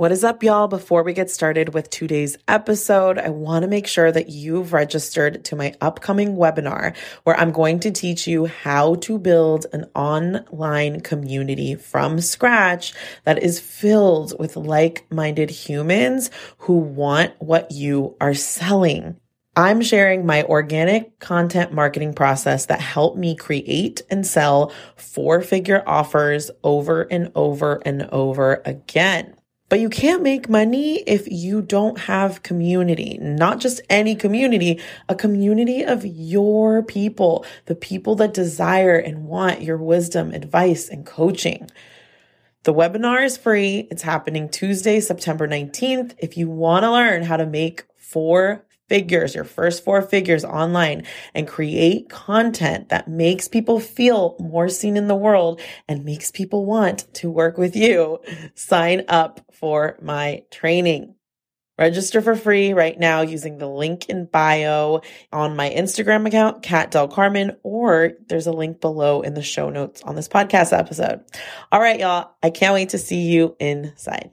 What is up, y'all? Before we get started with today's episode, I want to make sure that you've registered to my upcoming webinar where I'm going to teach you how to build an online community from scratch that is filled with like minded humans who want what you are selling. I'm sharing my organic content marketing process that helped me create and sell four figure offers over and over and over again. But you can't make money if you don't have community, not just any community, a community of your people, the people that desire and want your wisdom, advice, and coaching. The webinar is free. It's happening Tuesday, September 19th. If you want to learn how to make four figures, your first four figures online and create content that makes people feel more seen in the world and makes people want to work with you, sign up for my training. Register for free right now using the link in bio on my Instagram account, Cat Del Carmen, or there's a link below in the show notes on this podcast episode. All right, y'all. I can't wait to see you inside.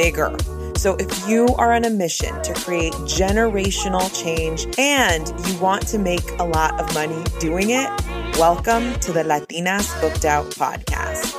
bigger. So, if you are on a mission to create generational change and you want to make a lot of money doing it, welcome to the Latinas Booked Out podcast.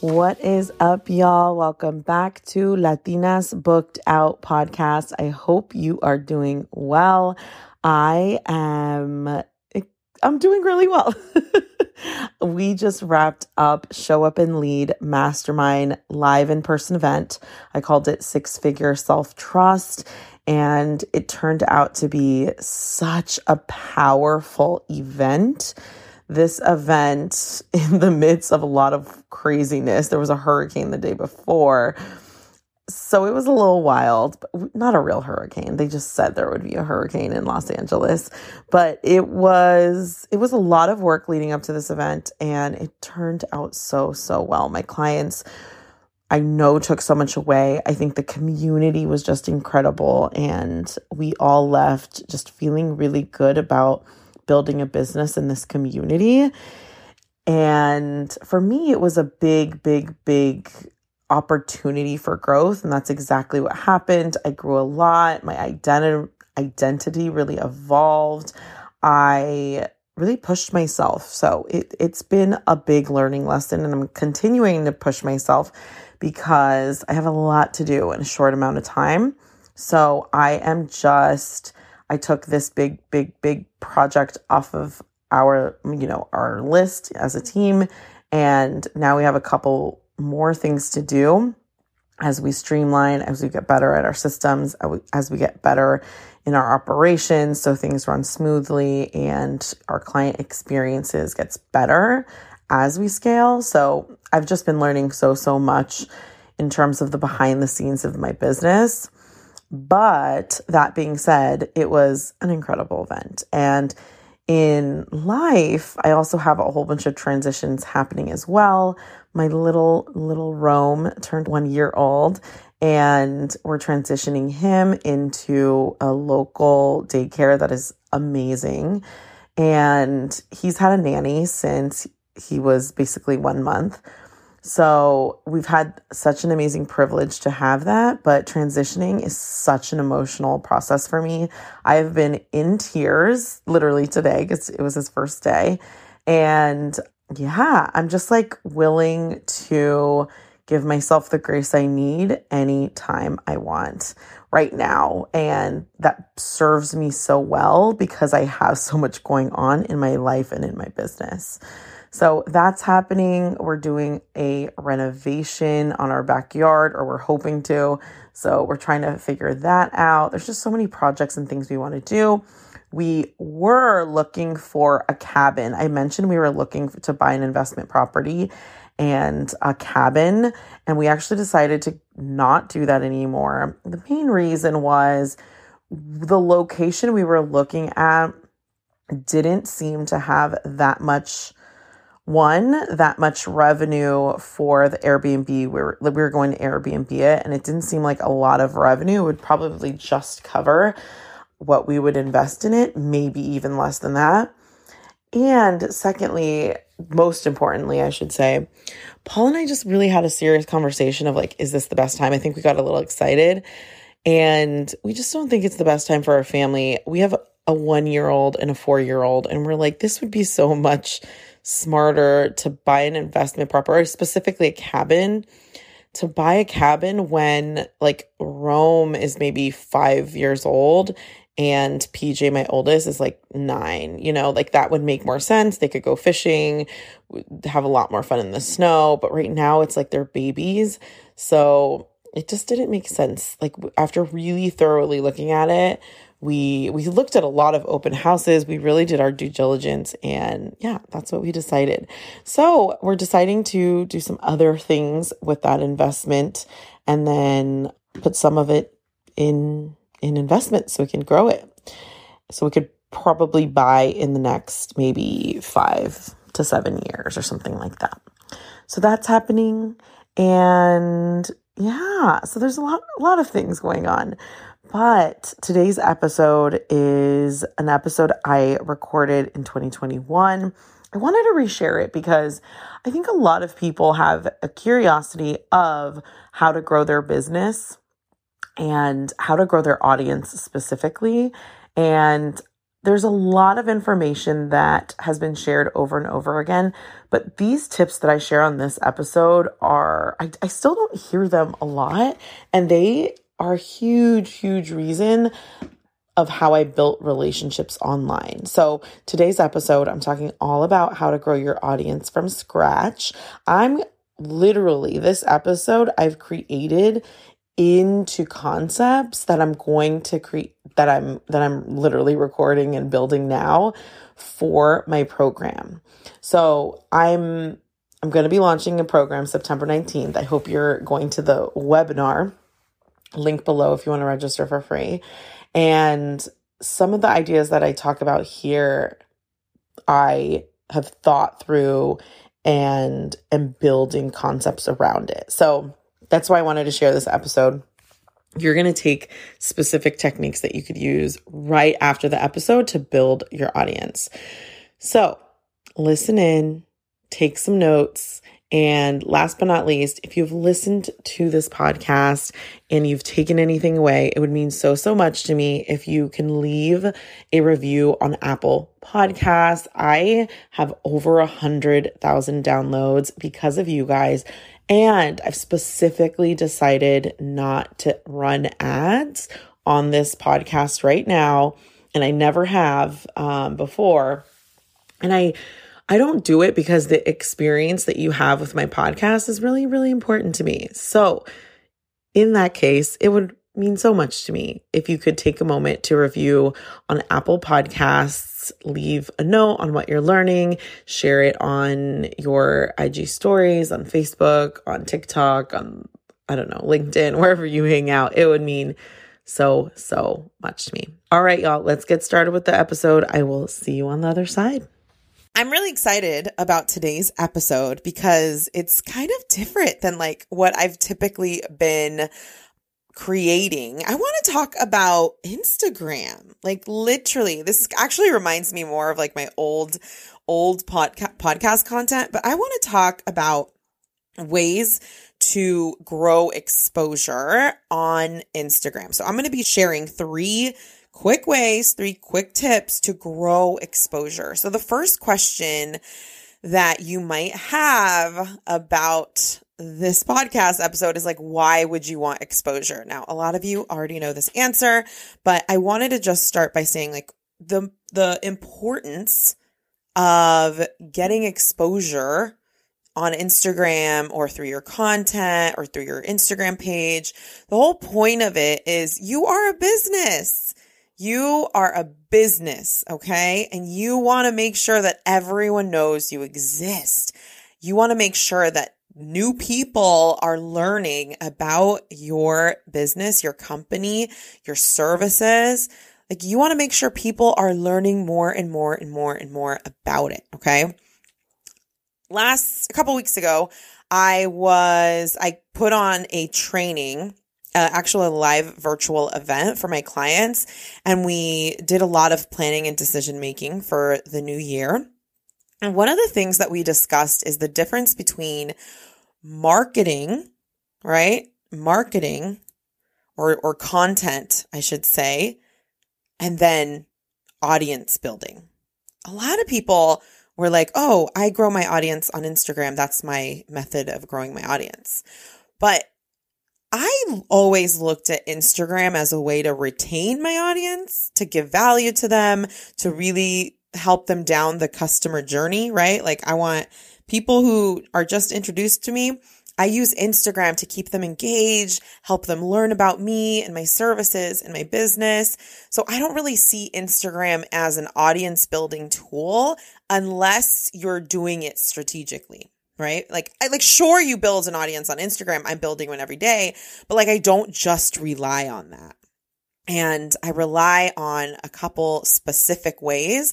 What is up, y'all? Welcome back to Latinas Booked Out podcast. I hope you are doing well. I am eh, I'm doing really well. we just wrapped up Show Up and Lead Mastermind live in person event. I called it Six Figure Self Trust. And it turned out to be such a powerful event. This event, in the midst of a lot of craziness, there was a hurricane the day before so it was a little wild, but not a real hurricane. They just said there would be a hurricane in Los Angeles, but it was it was a lot of work leading up to this event and it turned out so so well. My clients I know took so much away. I think the community was just incredible and we all left just feeling really good about building a business in this community. And for me, it was a big, big, big opportunity for growth and that's exactly what happened. I grew a lot. My identity identity really evolved. I really pushed myself. So it, it's been a big learning lesson and i'm continuing to push myself because i have a lot to do in a short amount of time. So i am just i took this big big big project off of our you know our list as a team and now we have a couple more things to do as we streamline, as we get better at our systems, as we get better in our operations so things run smoothly and our client experiences gets better as we scale. So I've just been learning so so much in terms of the behind the scenes of my business. But that being said, it was an incredible event and in life, I also have a whole bunch of transitions happening as well. My little, little Rome turned one year old, and we're transitioning him into a local daycare that is amazing. And he's had a nanny since he was basically one month. So we've had such an amazing privilege to have that, but transitioning is such an emotional process for me. I've been in tears literally today because it was his first day. And yeah, I'm just like willing to give myself the grace I need anytime I want right now. And that serves me so well because I have so much going on in my life and in my business. So that's happening. We're doing a renovation on our backyard, or we're hoping to. So we're trying to figure that out. There's just so many projects and things we want to do. We were looking for a cabin. I mentioned we were looking to buy an investment property and a cabin, and we actually decided to not do that anymore. The main reason was the location we were looking at didn't seem to have that much one that much revenue for the Airbnb. We were we were going to Airbnb it, and it didn't seem like a lot of revenue it would probably just cover what we would invest in it, maybe even less than that. And secondly, most importantly, I should say, Paul and I just really had a serious conversation of like, is this the best time? I think we got a little excited and we just don't think it's the best time for our family. We have a one year old and a four year old, and we're like, this would be so much smarter to buy an investment property, specifically a cabin. To buy a cabin when like Rome is maybe five years old and PJ, my oldest, is like nine. You know, like that would make more sense. They could go fishing, have a lot more fun in the snow. But right now, it's like they're babies. So it just didn't make sense. Like after really thoroughly looking at it, we we looked at a lot of open houses we really did our due diligence and yeah that's what we decided so we're deciding to do some other things with that investment and then put some of it in in investment so we can grow it. So we could probably buy in the next maybe five to seven years or something like that. So that's happening. And yeah so there's a lot a lot of things going on. But today's episode is an episode I recorded in 2021. I wanted to reshare it because I think a lot of people have a curiosity of how to grow their business and how to grow their audience specifically. And there's a lot of information that has been shared over and over again, but these tips that I share on this episode are, I, I still don't hear them a lot, and they are huge, huge reason of how I built relationships online. So, today's episode, I'm talking all about how to grow your audience from scratch. I'm literally, this episode I've created into concepts that I'm going to create that I'm that I'm literally recording and building now for my program. So, I'm I'm going to be launching a program September 19th. I hope you're going to the webinar link below if you want to register for free. And some of the ideas that I talk about here, I have thought through and am building concepts around it. So that's why I wanted to share this episode. You're going to take specific techniques that you could use right after the episode to build your audience. So listen in, take some notes, and last but not least, if you've listened to this podcast and you've taken anything away, it would mean so, so much to me if you can leave a review on Apple Podcasts. I have over a hundred thousand downloads because of you guys. And I've specifically decided not to run ads on this podcast right now. And I never have um, before. And I I don't do it because the experience that you have with my podcast is really, really important to me. So, in that case, it would mean so much to me if you could take a moment to review on Apple Podcasts, leave a note on what you're learning, share it on your IG stories, on Facebook, on TikTok, on, I don't know, LinkedIn, wherever you hang out. It would mean so, so much to me. All right, y'all, let's get started with the episode. I will see you on the other side. I'm really excited about today's episode because it's kind of different than like what I've typically been creating. I want to talk about Instagram. Like literally, this actually reminds me more of like my old old podca- podcast content, but I want to talk about ways to grow exposure on Instagram. So I'm going to be sharing 3 quick ways, three quick tips to grow exposure. So, the first question that you might have about this podcast episode is like, why would you want exposure? Now, a lot of you already know this answer, but I wanted to just start by saying like the, the importance of getting exposure on Instagram or through your content or through your Instagram page. The whole point of it is you are a business. You are a business, okay? And you want to make sure that everyone knows you exist. You want to make sure that new people are learning about your business, your company, your services. Like you want to make sure people are learning more and more and more and more about it, okay? last a couple weeks ago, I was I put on a training uh, a live virtual event for my clients and we did a lot of planning and decision making for the new year. One of the things that we discussed is the difference between marketing, right? Marketing or or content, I should say, and then audience building. A lot of people were like, oh, I grow my audience on Instagram. That's my method of growing my audience. But I always looked at Instagram as a way to retain my audience, to give value to them, to really help them down the customer journey, right? Like I want people who are just introduced to me I use Instagram to keep them engaged, help them learn about me and my services and my business. So I don't really see Instagram as an audience building tool unless you're doing it strategically. Right? Like, I like, sure, you build an audience on Instagram. I'm building one every day, but like, I don't just rely on that. And I rely on a couple specific ways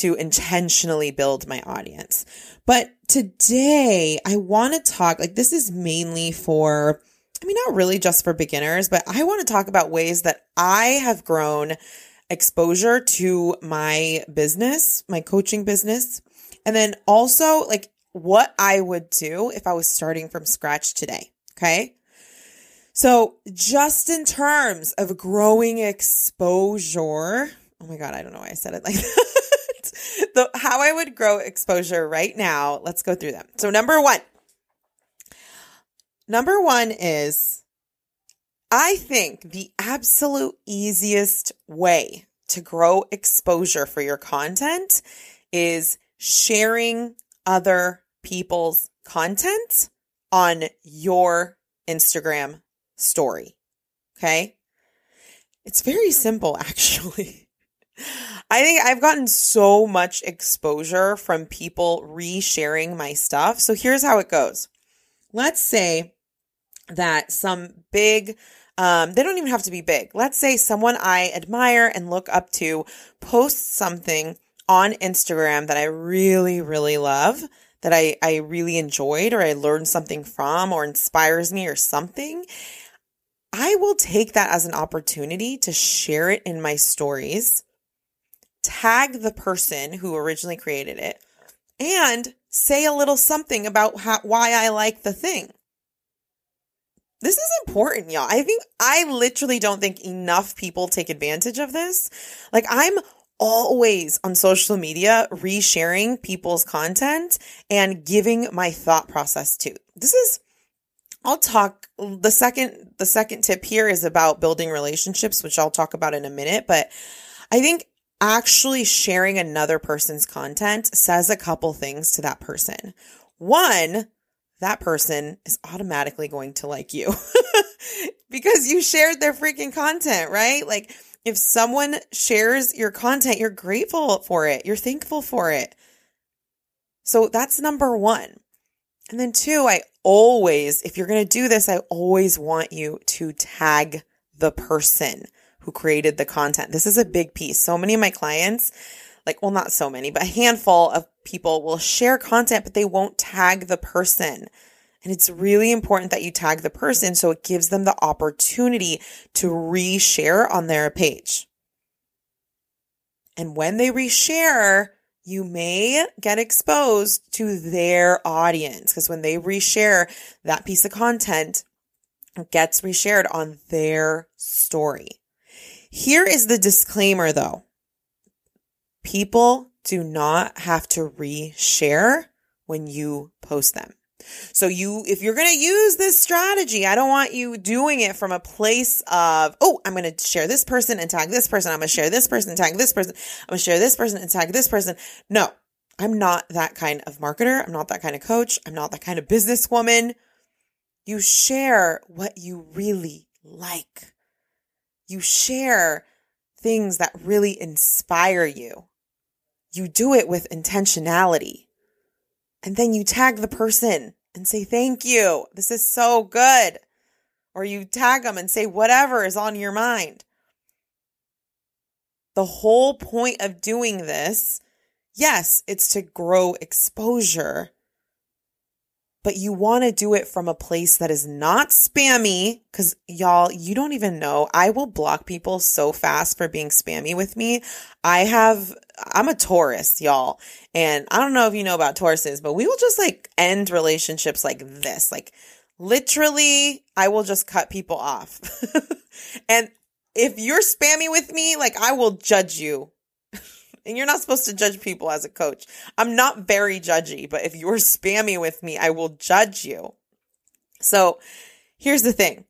to intentionally build my audience. But today I want to talk, like, this is mainly for, I mean, not really just for beginners, but I want to talk about ways that I have grown exposure to my business, my coaching business. And then also, like, what I would do if I was starting from scratch today. Okay. So, just in terms of growing exposure, oh my God, I don't know why I said it like that the how I would grow exposure right now. Let's go through them. So number 1. Number 1 is I think the absolute easiest way to grow exposure for your content is sharing other people's content on your Instagram story. Okay? It's very simple actually. I think I've gotten so much exposure from people resharing my stuff. So here's how it goes. Let's say that some big, um, they don't even have to be big. Let's say someone I admire and look up to posts something on Instagram that I really, really love, that I, I really enjoyed or I learned something from or inspires me or something. I will take that as an opportunity to share it in my stories tag the person who originally created it, and say a little something about how, why I like the thing. This is important, y'all. I think I literally don't think enough people take advantage of this. Like, I'm always on social media resharing people's content and giving my thought process to. This is I'll talk the second the second tip here is about building relationships, which I'll talk about in a minute, but I think actually sharing another person's content says a couple things to that person. One, that person is automatically going to like you because you shared their freaking content, right? Like if someone shares your content, you're grateful for it. You're thankful for it. So that's number one. And then two, I always, if you're going to do this, I always want you to tag the person who created the content. This is a big piece. So many of my clients, like, well, not so many, but a handful of people will share content, but they won't tag the person. And it's really important that you tag the person so it gives them the opportunity to reshare on their page. And when they reshare, you may get exposed to their audience because when they reshare that piece of content, gets reshared on their story. Here is the disclaimer though. People do not have to reshare when you post them. So you, if you're going to use this strategy, I don't want you doing it from a place of, oh, I'm going to share this person and tag this person. I'm going to share this person and tag this person. I'm going to share this person and tag this person. No, I'm not that kind of marketer. I'm not that kind of coach. I'm not that kind of businesswoman. You share what you really like. You share things that really inspire you. You do it with intentionality. And then you tag the person and say, Thank you. This is so good. Or you tag them and say whatever is on your mind. The whole point of doing this, yes, it's to grow exposure, but you want to do it from a place that is not spammy. Cause y'all, you don't even know. I will block people so fast for being spammy with me. I have, I'm a Taurus, y'all. And I don't know if you know about Tauruses, but we will just like end relationships like this. Like literally, I will just cut people off. and if you're spammy with me, like I will judge you and you're not supposed to judge people as a coach. I'm not very judgy, but if you're spammy with me, I will judge you. So here's the thing.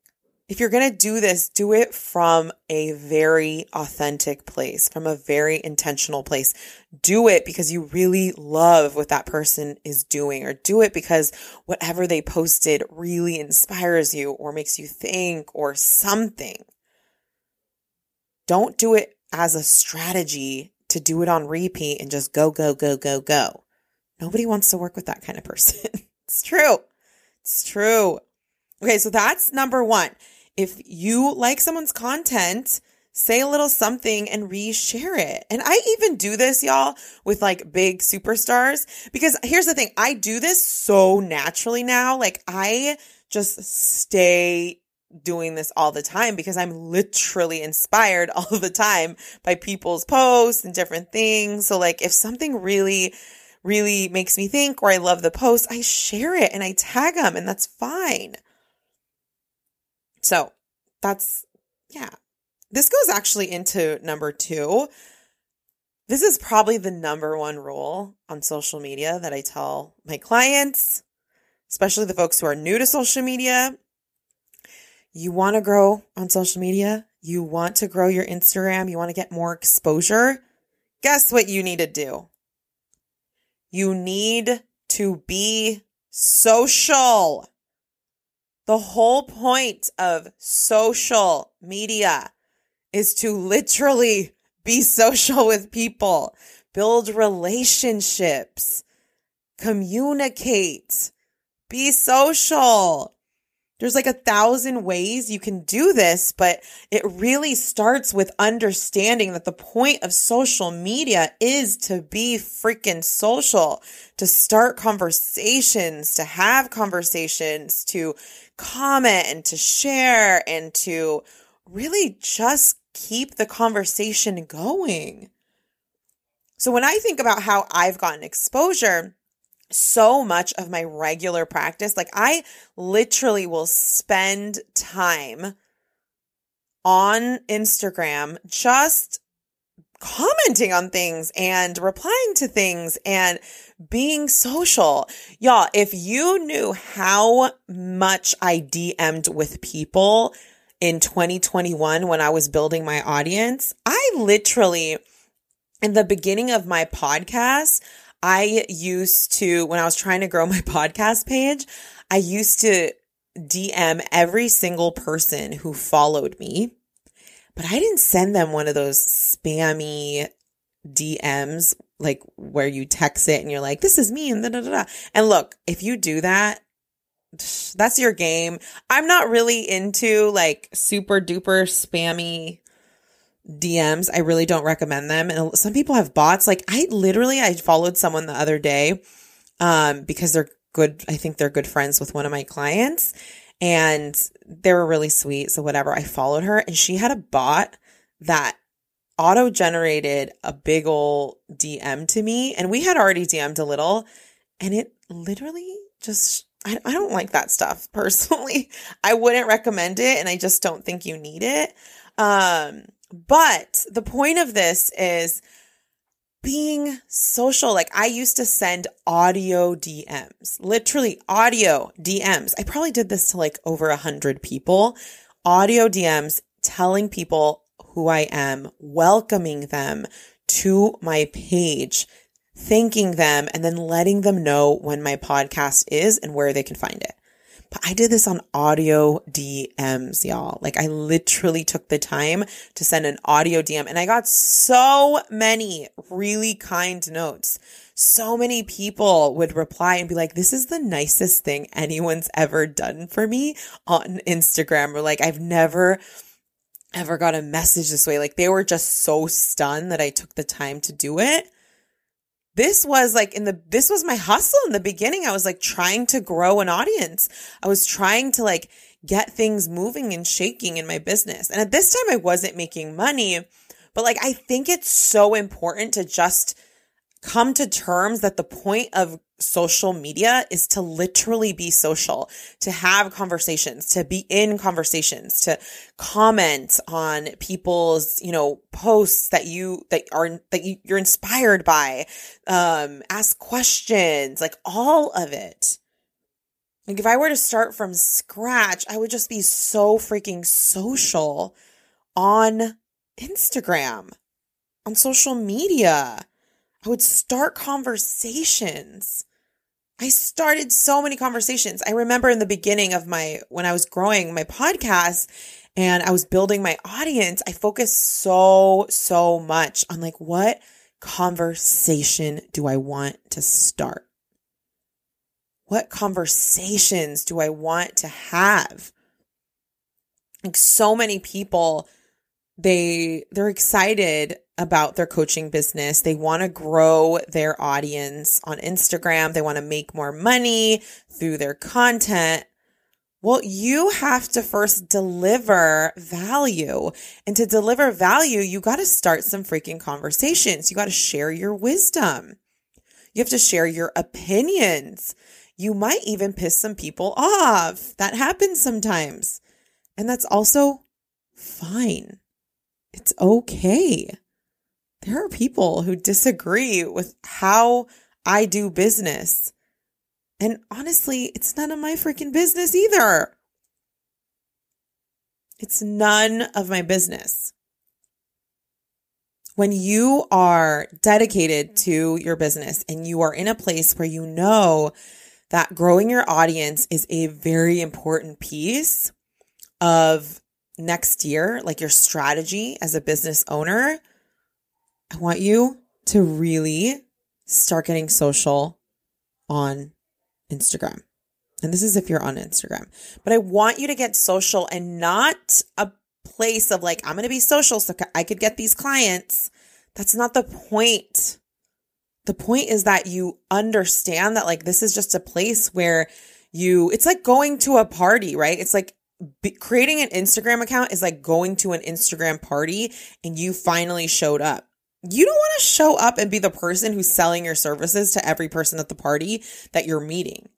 If you're going to do this, do it from a very authentic place, from a very intentional place. Do it because you really love what that person is doing, or do it because whatever they posted really inspires you or makes you think or something. Don't do it as a strategy to do it on repeat and just go, go, go, go, go. Nobody wants to work with that kind of person. it's true. It's true. Okay, so that's number one. If you like someone's content, say a little something and reshare it. And I even do this, y'all, with like big superstars because here's the thing. I do this so naturally now. Like I just stay doing this all the time because I'm literally inspired all the time by people's posts and different things. So like if something really really makes me think or I love the post, I share it and I tag them and that's fine. So, that's yeah. This goes actually into number 2. This is probably the number one rule on social media that I tell my clients, especially the folks who are new to social media you want to grow on social media, you want to grow your Instagram, you want to get more exposure, guess what you need to do? You need to be social. The whole point of social media is to literally be social with people, build relationships, communicate, be social. There's like a thousand ways you can do this, but it really starts with understanding that the point of social media is to be freaking social, to start conversations, to have conversations, to comment and to share and to really just keep the conversation going. So when I think about how I've gotten exposure, so much of my regular practice. Like I literally will spend time on Instagram just commenting on things and replying to things and being social. Y'all, if you knew how much I DM'd with people in 2021 when I was building my audience, I literally, in the beginning of my podcast, I used to, when I was trying to grow my podcast page, I used to DM every single person who followed me, but I didn't send them one of those spammy DMs, like where you text it and you're like, this is me and da da da. And look, if you do that, that's your game. I'm not really into like super duper spammy DMs. I really don't recommend them. And some people have bots. Like I literally, I followed someone the other day, um, because they're good. I think they're good friends with one of my clients and they were really sweet. So whatever, I followed her and she had a bot that auto generated a big ol' DM to me. And we had already DM'd a little and it literally just, I, I don't like that stuff personally. I wouldn't recommend it and I just don't think you need it. Um, but the point of this is being social. Like I used to send audio DMs, literally audio DMs. I probably did this to like over a hundred people, audio DMs telling people who I am, welcoming them to my page, thanking them, and then letting them know when my podcast is and where they can find it. I did this on audio DMs, y'all. Like I literally took the time to send an audio DM and I got so many really kind notes. So many people would reply and be like, this is the nicest thing anyone's ever done for me on Instagram. Or like, I've never ever got a message this way. Like they were just so stunned that I took the time to do it this was like in the this was my hustle in the beginning. I was like trying to grow an audience. I was trying to like get things moving and shaking in my business. And at this time i wasn't making money. But like i think it's so important to just come to terms that the point of social media is to literally be social, to have conversations, to be in conversations, to comment on people's, you know, posts that you, that are, that you, you're inspired by, um, ask questions, like all of it. Like if I were to start from scratch, I would just be so freaking social on Instagram, on social media. I would start conversations. I started so many conversations. I remember in the beginning of my, when I was growing my podcast and I was building my audience, I focused so, so much on like, what conversation do I want to start? What conversations do I want to have? Like so many people, they, they're excited about their coaching business. They want to grow their audience on Instagram. They want to make more money through their content. Well, you have to first deliver value. And to deliver value, you got to start some freaking conversations. You got to share your wisdom. You have to share your opinions. You might even piss some people off. That happens sometimes. And that's also fine. It's okay there are people who disagree with how I do business. And honestly, it's none of my freaking business either. It's none of my business. When you are dedicated to your business and you are in a place where you know that growing your audience is a very important piece of next year, like your strategy as a business owner, I want you to really start getting social on Instagram. And this is if you're on Instagram. But I want you to get social and not a place of like, I'm going to be social so I could get these clients. That's not the point. The point is that you understand that like this is just a place where you, it's like going to a party, right? It's like creating an Instagram account is like going to an Instagram party and you finally showed up you don't want to show up and be the person who's selling your services to every person at the party that you're meeting.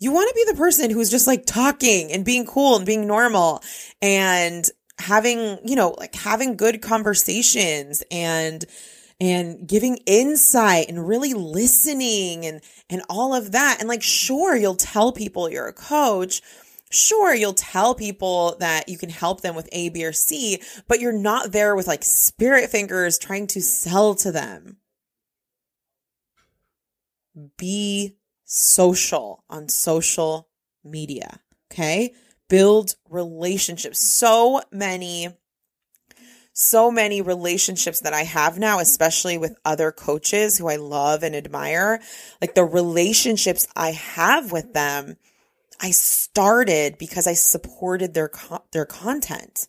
You want to be the person who's just like talking and being cool and being normal and having, you know, like having good conversations and and giving insight and really listening and and all of that. And like sure, you'll tell people you're a coach, Sure, you'll tell people that you can help them with A, B, or C, but you're not there with like spirit fingers trying to sell to them. Be social on social media. Okay. Build relationships. So many, so many relationships that I have now, especially with other coaches who I love and admire, like the relationships I have with them I started because I supported their co- their content.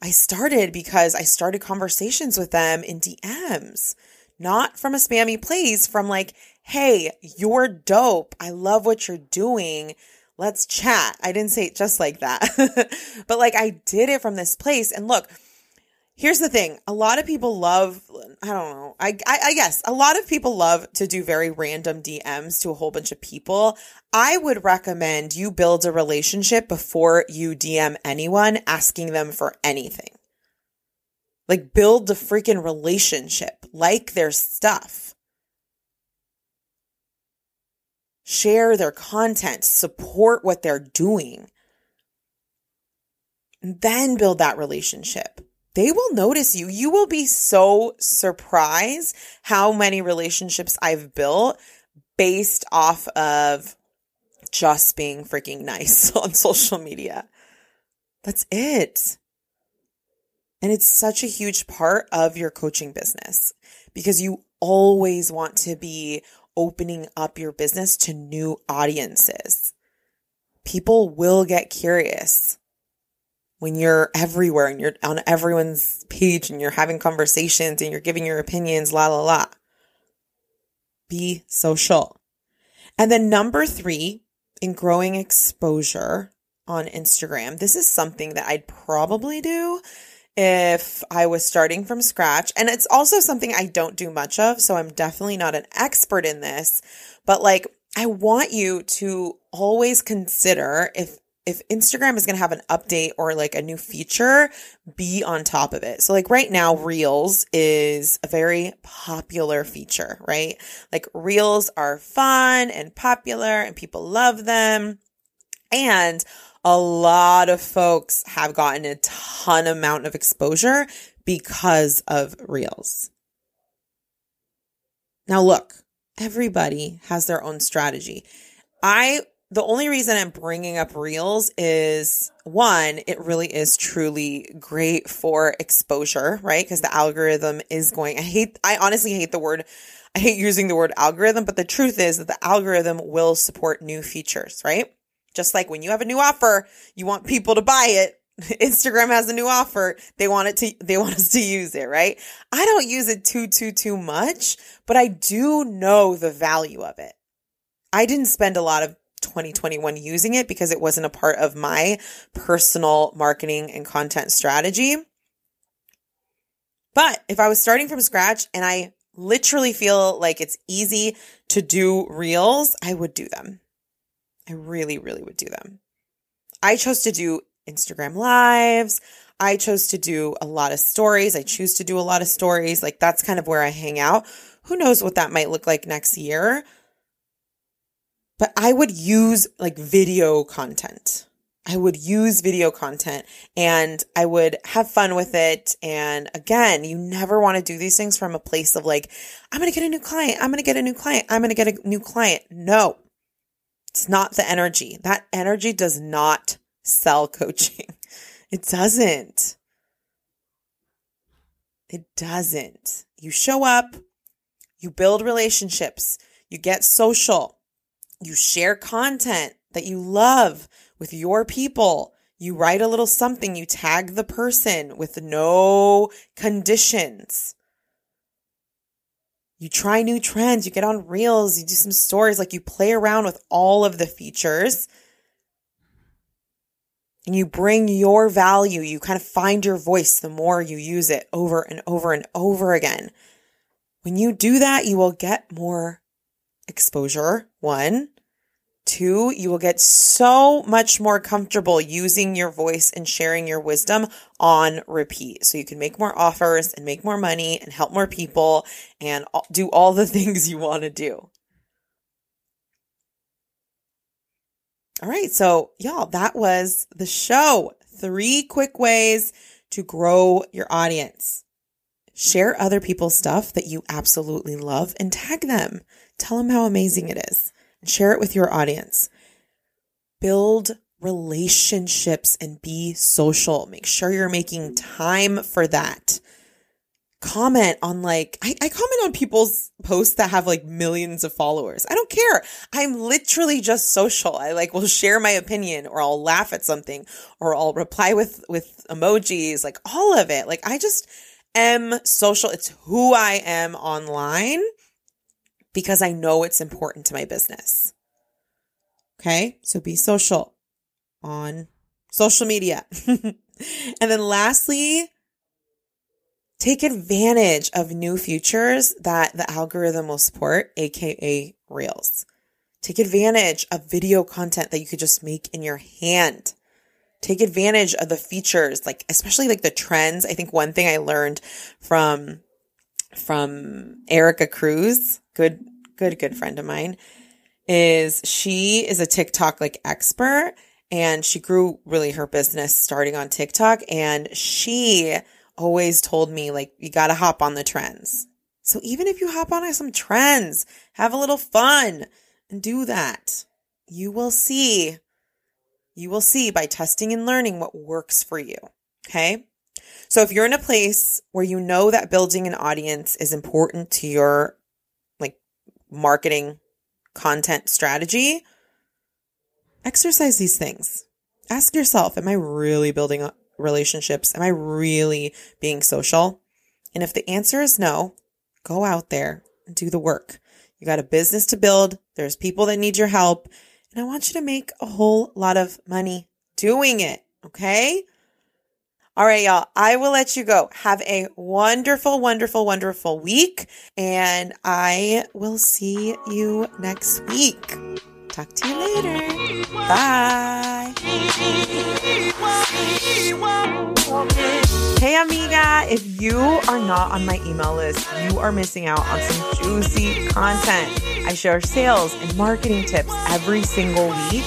I started because I started conversations with them in DMs, not from a spammy place, from like, hey, you're dope. I love what you're doing. Let's chat. I didn't say it just like that, but like I did it from this place. And look, Here's the thing. A lot of people love, I don't know. I, I, I, guess a lot of people love to do very random DMs to a whole bunch of people. I would recommend you build a relationship before you DM anyone asking them for anything. Like build the freaking relationship, like their stuff. Share their content, support what they're doing. Then build that relationship. They will notice you. You will be so surprised how many relationships I've built based off of just being freaking nice on social media. That's it. And it's such a huge part of your coaching business because you always want to be opening up your business to new audiences. People will get curious when you're everywhere and you're on everyone's page and you're having conversations and you're giving your opinions, la la la. Be social. And then number three, in growing exposure on Instagram, this is something that I'd probably do if I was starting from scratch. And it's also something I don't do much of. So I'm definitely not an expert in this, but like, I want you to always consider if if Instagram is going to have an update or like a new feature, be on top of it. So like right now, Reels is a very popular feature, right? Like Reels are fun and popular and people love them. And a lot of folks have gotten a ton amount of exposure because of Reels. Now look, everybody has their own strategy. I the only reason I'm bringing up Reels is one, it really is truly great for exposure, right? Because the algorithm is going, I hate, I honestly hate the word, I hate using the word algorithm, but the truth is that the algorithm will support new features, right? Just like when you have a new offer, you want people to buy it. Instagram has a new offer. They want it to, they want us to use it, right? I don't use it too, too, too much, but I do know the value of it. I didn't spend a lot of 2021 using it because it wasn't a part of my personal marketing and content strategy. But if I was starting from scratch and I literally feel like it's easy to do reels, I would do them. I really, really would do them. I chose to do Instagram lives. I chose to do a lot of stories. I choose to do a lot of stories. Like that's kind of where I hang out. Who knows what that might look like next year? But I would use like video content. I would use video content and I would have fun with it. And again, you never want to do these things from a place of like, I'm going to get a new client. I'm going to get a new client. I'm going to get a new client. No, it's not the energy. That energy does not sell coaching. It doesn't. It doesn't. You show up, you build relationships, you get social, you share content that you love with your people. You write a little something, you tag the person with no conditions. You try new trends, you get on reels, you do some stories, like you play around with all of the features and you bring your value. You kind of find your voice the more you use it over and over and over again. When you do that, you will get more exposure. One, Two, you will get so much more comfortable using your voice and sharing your wisdom on repeat. So you can make more offers and make more money and help more people and do all the things you want to do. All right. So y'all, that was the show. Three quick ways to grow your audience. Share other people's stuff that you absolutely love and tag them. Tell them how amazing it is and share it with your audience. Build relationships and be social. Make sure you're making time for that. Comment on like, I, I comment on people's posts that have like millions of followers. I don't care. I'm literally just social. I like will share my opinion or I'll laugh at something or I'll reply with, with emojis, like all of it. Like I just am social. It's who I am online because I know it's important to my business. Okay. So be social on social media. and then lastly, take advantage of new features that the algorithm will support, aka Reels. Take advantage of video content that you could just make in your hand. Take advantage of the features, like especially like the trends. I think one thing I learned from from Erica Cruz, good, good, good friend of mine, is she is a TikTok like expert and she grew really her business starting on TikTok. And she always told me, like, you got to hop on the trends. So even if you hop on some trends, have a little fun and do that, you will see, you will see by testing and learning what works for you. Okay. So if you're in a place where you know that building an audience is important to your like marketing content strategy, exercise these things. Ask yourself, am I really building relationships? Am I really being social? And if the answer is no, go out there and do the work. You got a business to build. There's people that need your help. And I want you to make a whole lot of money doing it. Okay. All right, y'all. I will let you go. Have a wonderful, wonderful, wonderful week. And I will see you next week. Talk to you later. Bye. Hey, amiga. If you are not on my email list, you are missing out on some juicy content. I share sales and marketing tips every single week.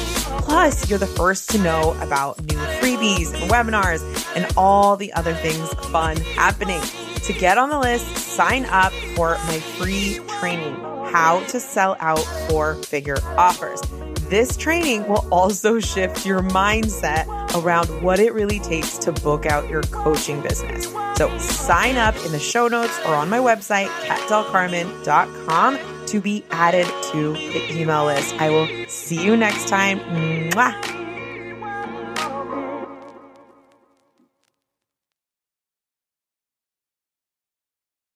Plus, you're the first to know about new freebies and webinars and all the other things fun happening. To get on the list, sign up for my free training how to sell out four figure offers. This training will also shift your mindset around what it really takes to book out your coaching business. So sign up in the show notes or on my website, catdelcarmen.com to be added to the email list. I will see you next time. Mwah.